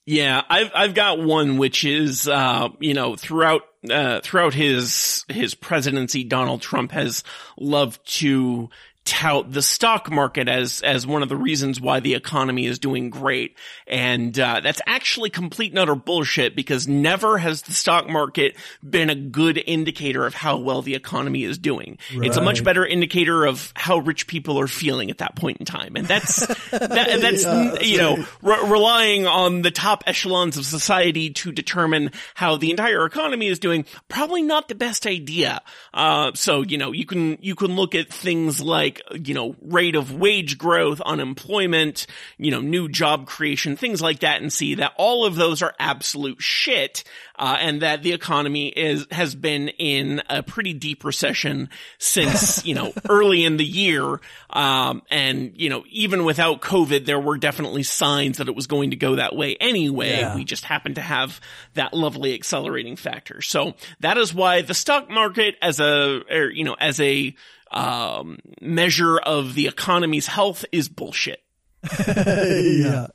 yeah, I've I've got one which is uh, you know, throughout uh, throughout his his presidency, Donald Trump has loved to tout the stock market as as one of the reasons why the economy is doing great. And uh, that's actually complete and utter bullshit because never has the stock market been a good indicator of how well the economy is doing. Right. it's a much better indicator of how rich people are feeling at that point in time. And that's that, that's yeah, you know re- relying on the top echelons of society to determine how the entire economy is doing probably not the best idea. Uh, so you know you can you can look at things like like, you know, rate of wage growth, unemployment, you know, new job creation, things like that and see that all of those are absolute shit. Uh, and that the economy is, has been in a pretty deep recession since, you know, early in the year. Um, and, you know, even without COVID, there were definitely signs that it was going to go that way anyway. Yeah. We just happened to have that lovely accelerating factor. So that is why the stock market as a, er, you know, as a, um, measure of the economy's health is bullshit. yeah,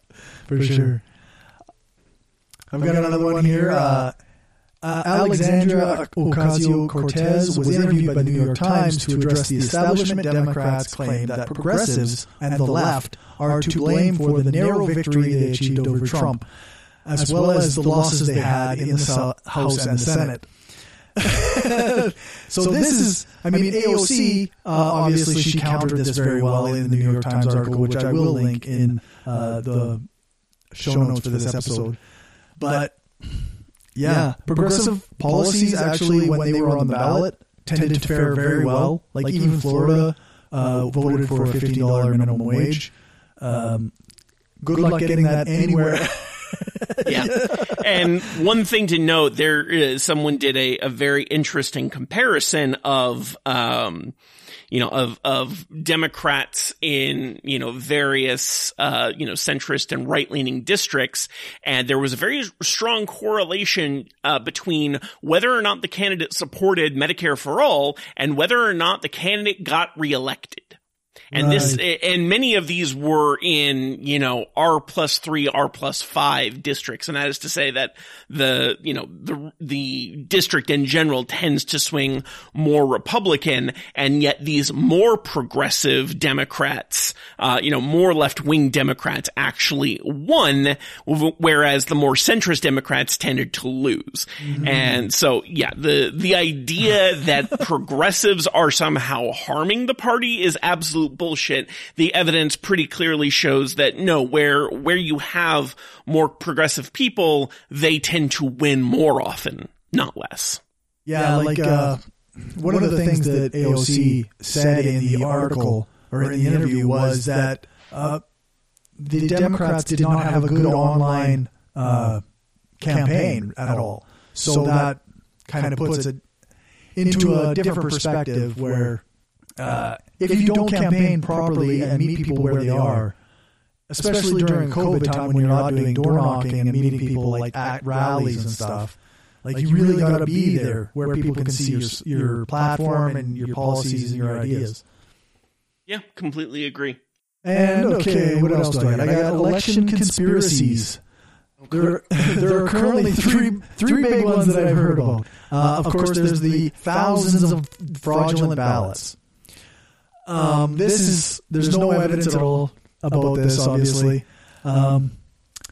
for, sure. I've got, got another one here. Uh, uh, Alexandria Ocasio Cortez was interviewed by the New York Times to address the establishment Democrats' claim that progressives and the left are to blame for the narrow victory they achieved over Trump, as well as the losses they had in the House and the Senate. so, this is, I mean, AOC, uh, obviously she countered this very well in the New York Times article, which I will link in uh, the show notes for this episode. But yeah, progressive policies actually, when they were on the ballot, tended to fare very well. Like even Florida uh, voted for a $15 minimum wage. Um, good luck getting that anywhere yeah. And one thing to note, there is someone did a, a very interesting comparison of, um, you know, of, of Democrats in, you know, various, uh, you know, centrist and right leaning districts. And there was a very strong correlation, uh, between whether or not the candidate supported Medicare for all and whether or not the candidate got reelected. And right. this, and many of these were in, you know, R plus three, R plus five districts. And that is to say that the, you know, the, the district in general tends to swing more Republican. And yet these more progressive Democrats, uh, you know, more left wing Democrats actually won, whereas the more centrist Democrats tended to lose. Mm-hmm. And so, yeah, the, the idea that progressives are somehow harming the party is absolute bullshit. The evidence pretty clearly shows that no, where, where you have more progressive people, they tend to win more often, not less. Yeah, like, uh, uh, one, one of the things that AOC said in the article or in the interview was that uh, the Democrats did not have a good online uh, campaign at all. So that kind of puts it into a different perspective where uh, if you don't campaign properly and meet people where they are, especially during COVID time when you're not doing door knocking and meeting people like at rallies and stuff, like you really got to be there where people can see your your platform and your policies and your ideas. Yeah, completely agree. And okay, what else do I got? I got election conspiracies. There, there are currently three three big ones that I've heard about. Uh, of course, there's the thousands of fraudulent ballots. Um, this is there's no evidence at all about this. Obviously, um,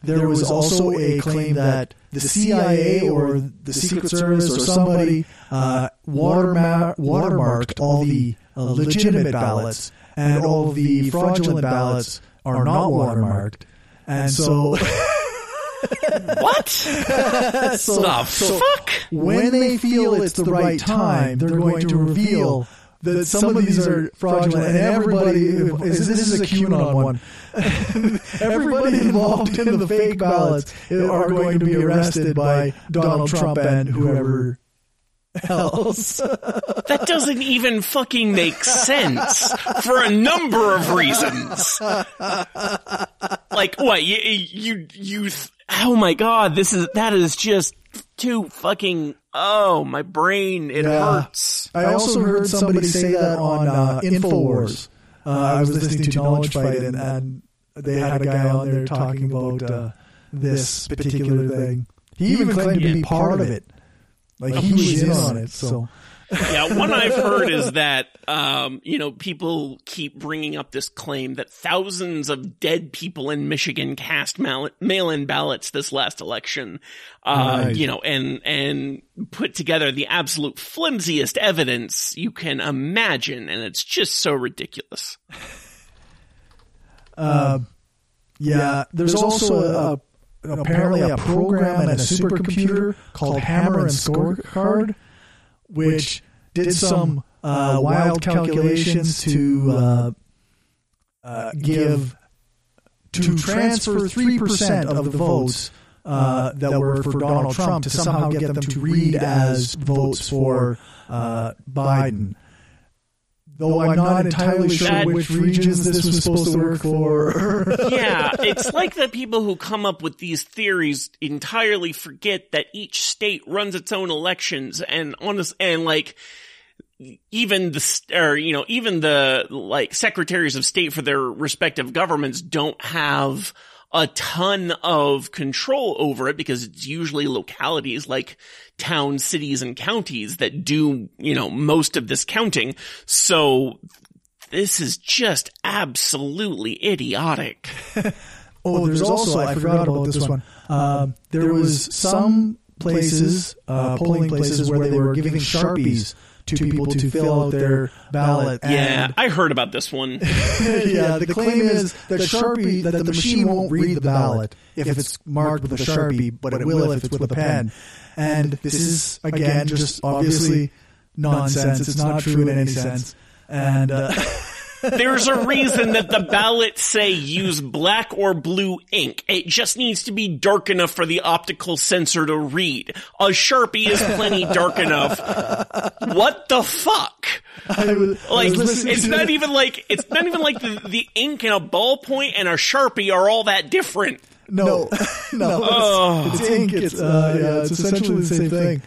there was also a claim that the CIA or the Secret Service or somebody uh, waterma- watermarked all the uh, legitimate ballots, and all the fraudulent ballots are not watermarked, and so. what? so, the so fuck? When they feel it's the right time, they're going to reveal that some, some of these are fraudulent, and everybody is, this is a QAnon one. everybody involved in the fake ballots are going to be arrested by Donald Trump and whoever else. that doesn't even fucking make sense for a number of reasons. like what you you you oh my god, this is that is just too fucking oh my brain it yeah. hurts. I also heard somebody say that on uh, uh Infowars. Uh, I was listening to Knowledge Fight and, and they had a guy on there talking about uh, uh this particular thing. He even claimed to be part of it. Like he was in on it. So yeah, one I've heard is that um, you know people keep bringing up this claim that thousands of dead people in Michigan cast mail-in ballots this last election, uh, right. you know, and and put together the absolute flimsiest evidence you can imagine, and it's just so ridiculous. Uh, yeah, there's, there's also a, a, apparently a program and a supercomputer called Hammer and Scorecard which did some uh, wild calculations to uh, uh, give to transfer three percent of the votes uh, that were for Donald Trump to somehow get them to read as votes for uh, Biden. Though I'm not entirely sure that, which regions this was supposed to work for. yeah, it's like the people who come up with these theories entirely forget that each state runs its own elections and honest and like even the or you know even the like secretaries of state for their respective governments don't have a ton of control over it because it's usually localities like towns, cities, and counties that do, you know, most of this counting. So this is just absolutely idiotic. oh, there's also, I forgot about this one. Uh, there was some places, uh, polling places where they were giving Sharpies to people to fill out their ballot. Yeah, I heard about this one. yeah, the claim is that Sharpie that the machine won't read the ballot if it's marked with a Sharpie, but it will if it's with a pen. And this is again just obviously nonsense. It's not true in any sense. And uh, There's a reason that the ballots say use black or blue ink. It just needs to be dark enough for the optical sensor to read. A Sharpie is plenty dark enough. What the fuck? was- I Like, was it's not the- even like, it's not even like the, the ink and a ballpoint and a Sharpie are all that different. No, no, Oh. it's, it's ink. It's uh, yeah, it's essentially the same thing.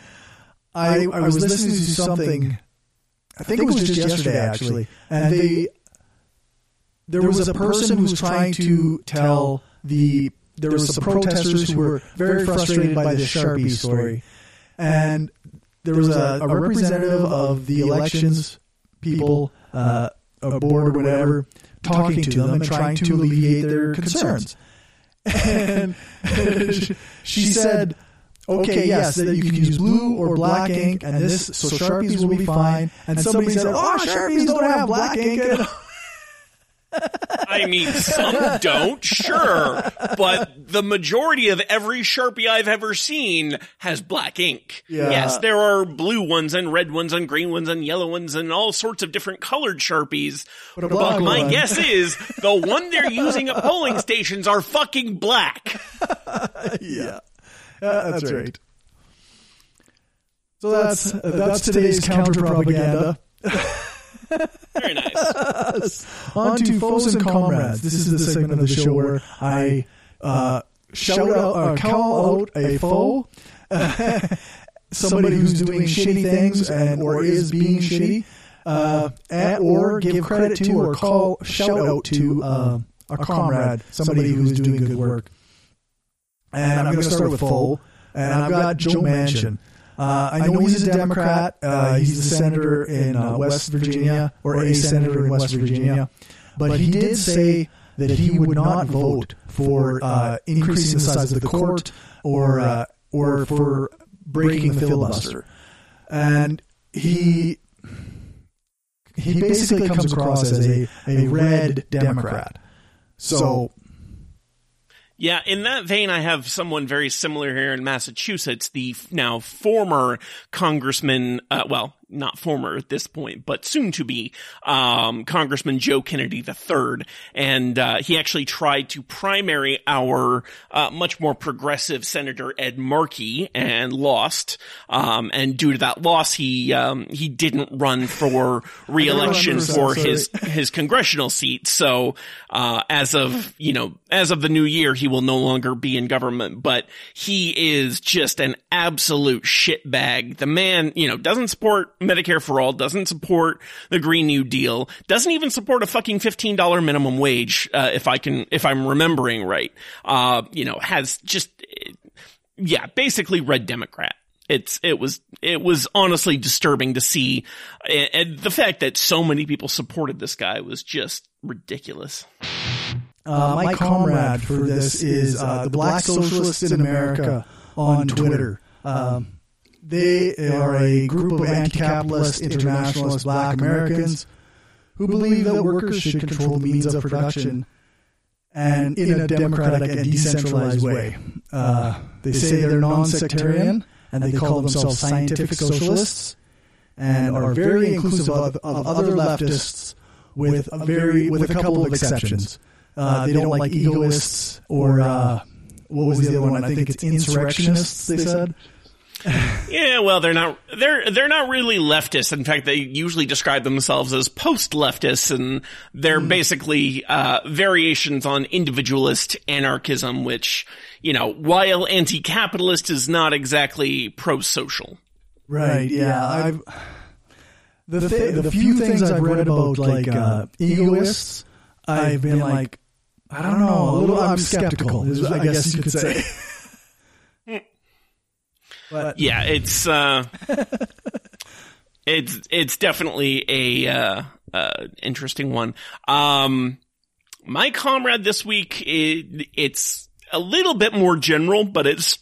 I I was listening to something. I think it was just yesterday actually, and they there was a person who was trying to tell the there was some protesters who were very frustrated by this Sharpie story, and there was a, a representative of the elections people, uh, a board or whatever, talking to them and trying to alleviate their concerns. And she said, "Okay, yes, that you can use blue or black ink, and this so sharpies will be fine." And somebody said, oh, "Oh, sharpies don't have black ink." in 'em." I mean, some don't, sure, but the majority of every Sharpie I've ever seen has black ink. Yeah. Yes, there are blue ones and red ones and green ones and yellow ones and all sorts of different colored Sharpies. But But my one- guess is the one they're using at polling stations are fucking black. yeah, Uh, that's right. So that's that's today's counter propaganda. Very nice. On to foes and comrades. This is the segment of the show where I uh, shout out, uh, call out a foe, somebody who's doing shitty things and or is being shitty, uh, and, or give credit to or call shout out to uh, a comrade, somebody who's doing good work. And I'm going to start with foe, and I've got Joe Manchin. Uh, I know he's a Democrat. Uh, he's a senator in uh, West Virginia, or a senator in West Virginia. But he did say that he would not vote for uh, increasing the size of the court or uh, or for breaking the filibuster. And he he basically comes across as a, a red Democrat. So Yeah, in that vein, I have someone very similar here in Massachusetts, the now former congressman, uh, well, not former at this point, but soon to be, um, Congressman Joe Kennedy III. And, uh, he actually tried to primary our, uh, much more progressive Senator Ed Markey and lost. Um, and due to that loss, he, um, he didn't run for reelection for- sorry. his his congressional seat. So, uh, as of, you know, as of the new year, he will no longer be in government, but he is just an absolute shitbag. The man, you know, doesn't support Medicare for all, doesn't support the Green New Deal, doesn't even support a fucking $15 minimum wage, uh, if I can, if I'm remembering right. Uh, you know, has just, yeah, basically red Democrat. It's, it was, it was honestly disturbing to see. And the fact that so many people supported this guy was just ridiculous. Uh, my comrade for this is uh, the Black Socialists in America on Twitter. Um, they are a group of anti-capitalist, internationalist Black Americans who believe that workers should control the means of production and in a democratic and decentralized way. Uh, they say they're non-sectarian and they call themselves scientific socialists and are very inclusive of, of other leftists with a very with a couple of exceptions. Uh, they don't like egoists or uh, what was the other one? I think it's insurrectionists. They said. Yeah, well, they're not, they're, they're not really leftists. In fact, they usually describe themselves as post-leftists and they're basically, uh, variations on individualist anarchism, which, you know, while anti-capitalist is not exactly pro-social. Right. Yeah. I've the th- the few things I've read about like uh, egoists, I've been like, I don't know, a little. I'm skeptical. Is, I guess you could say. but Yeah, it's, uh, it's, it's definitely a, uh, uh, interesting one. Um, my comrade this week, it, it's a little bit more general, but it's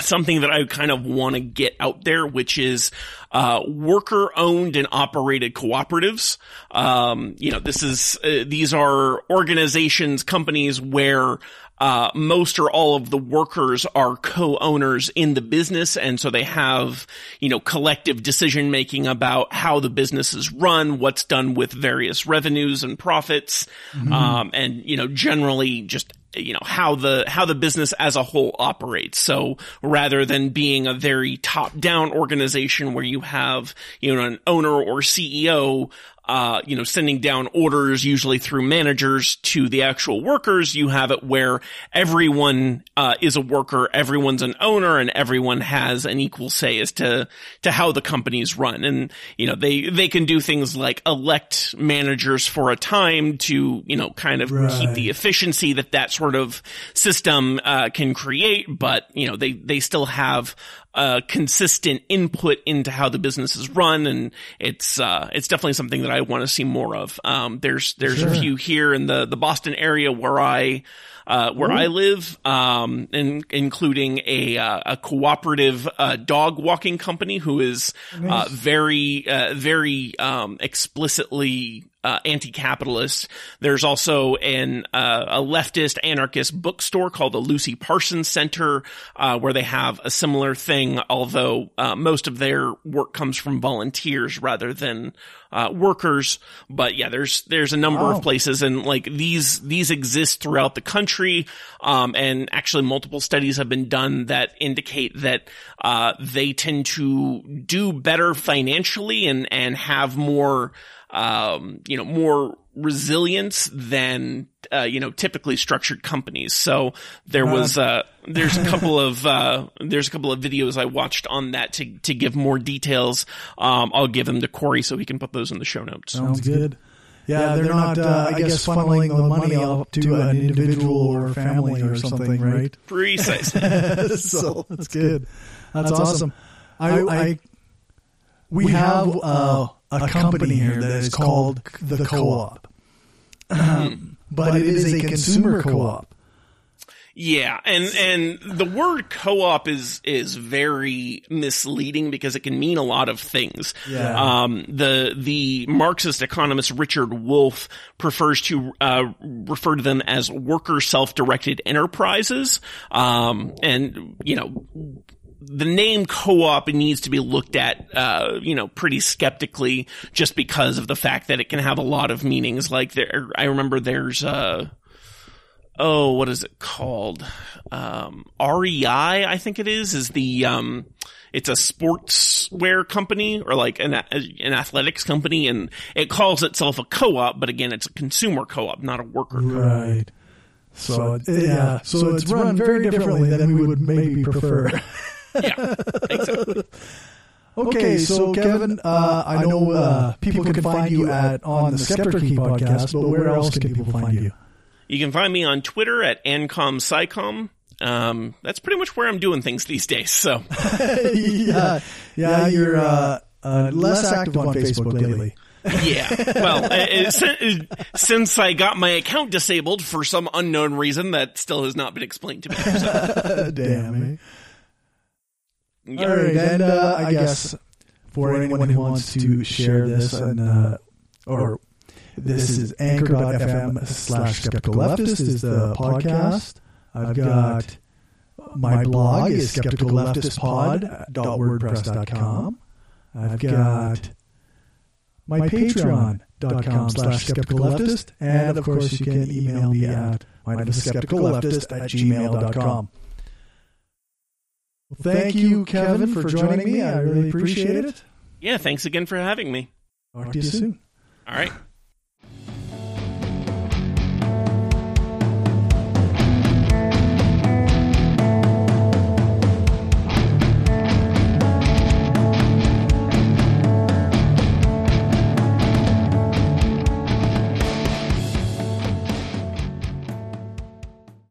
something that I kind of want to get out there, which is uh, worker owned and operated cooperatives. Um, you know, this is uh, these are organizations, companies where uh, most or all of the workers are co-owners in the business, and so they have, you know, collective decision making about how the business is run, what's done with various revenues and profits, mm-hmm. um, and you know, generally just you know how the how the business as a whole operates so rather than being a very top down organization where you have you know an owner or CEO uh, you know, sending down orders usually through managers to the actual workers. You have it where everyone, uh, is a worker, everyone's an owner, and everyone has an equal say as to, to how the companies run. And, you know, they, they can do things like elect managers for a time to, you know, kind of right. keep the efficiency that that sort of system, uh, can create. But, you know, they, they still have uh, consistent input into how the business is run, and it's uh, it's definitely something that I want to see more of. Um, there's there's sure. a few here in the the Boston area where I uh, where Ooh. I live, um, in, including a uh, a cooperative uh, dog walking company who is uh, nice. very uh, very um, explicitly uh, anti-capitalist. There's also an uh, a leftist anarchist bookstore called the Lucy Parsons Center, uh, where they have a similar thing. Although uh, most of their work comes from volunteers rather than uh, workers. But yeah, there's there's a number of places, and like these these exist throughout the country. Um, and actually, multiple studies have been done that indicate that uh, they tend to do better financially and and have more um, you know, more resilience than, uh, you know, typically structured companies. So there was, uh, there's a couple of, uh, there's a couple of videos I watched on that to, to give more details. Um, I'll give them to Corey so he can put those in the show notes. Sounds good. Yeah, they're, they're not, uh, I guess, funneling the money up to an individual or family or something, right? Precisely. so that's good. That's, awesome. I, I we have uh, a company here that is called the Co-op, um, but it is a consumer co-op. Yeah, and and the word co-op is is very misleading because it can mean a lot of things. Yeah. Um, the the Marxist economist Richard Wolff prefers to uh, refer to them as worker self-directed enterprises. Um, and you know the name co-op needs to be looked at, uh, you know, pretty skeptically just because of the fact that it can have a lot of meanings. Like there, I remember there's, uh, oh, what is it called? Um, REI, I think it is, is the, um, it's a sportswear company or like an, an athletics company and it calls itself a co-op, but again, it's a consumer co-op, not a worker co-op. Right. So, so yeah, so it's run very differently than we would maybe prefer. yeah, exactly. Okay, so Kevin, uh, I know uh, people can find you at on the Skeptarchy podcast, but where else can people find you? You can find me on Twitter at ancomscicom. Um, that's pretty much where I'm doing things these days. So, yeah, yeah, you're uh, uh, less active on Facebook lately. yeah. Well, uh, uh, since I got my account disabled for some unknown reason that still has not been explained to me. So. Damn. Eh? All right, and uh, I guess for anyone who wants to share this and uh, or this is anchor.fm slash skeptical leftist is the podcast. I've got my blog is skepticalleftistpod.wordpress.com. I've got my patreon.com slash skeptical leftist. And of course, you can email me at skepticalleftist at gmail.com. Well, thank you, Kevin, for joining me. I really appreciate it. Yeah, thanks again for having me. Talk to you soon. All right.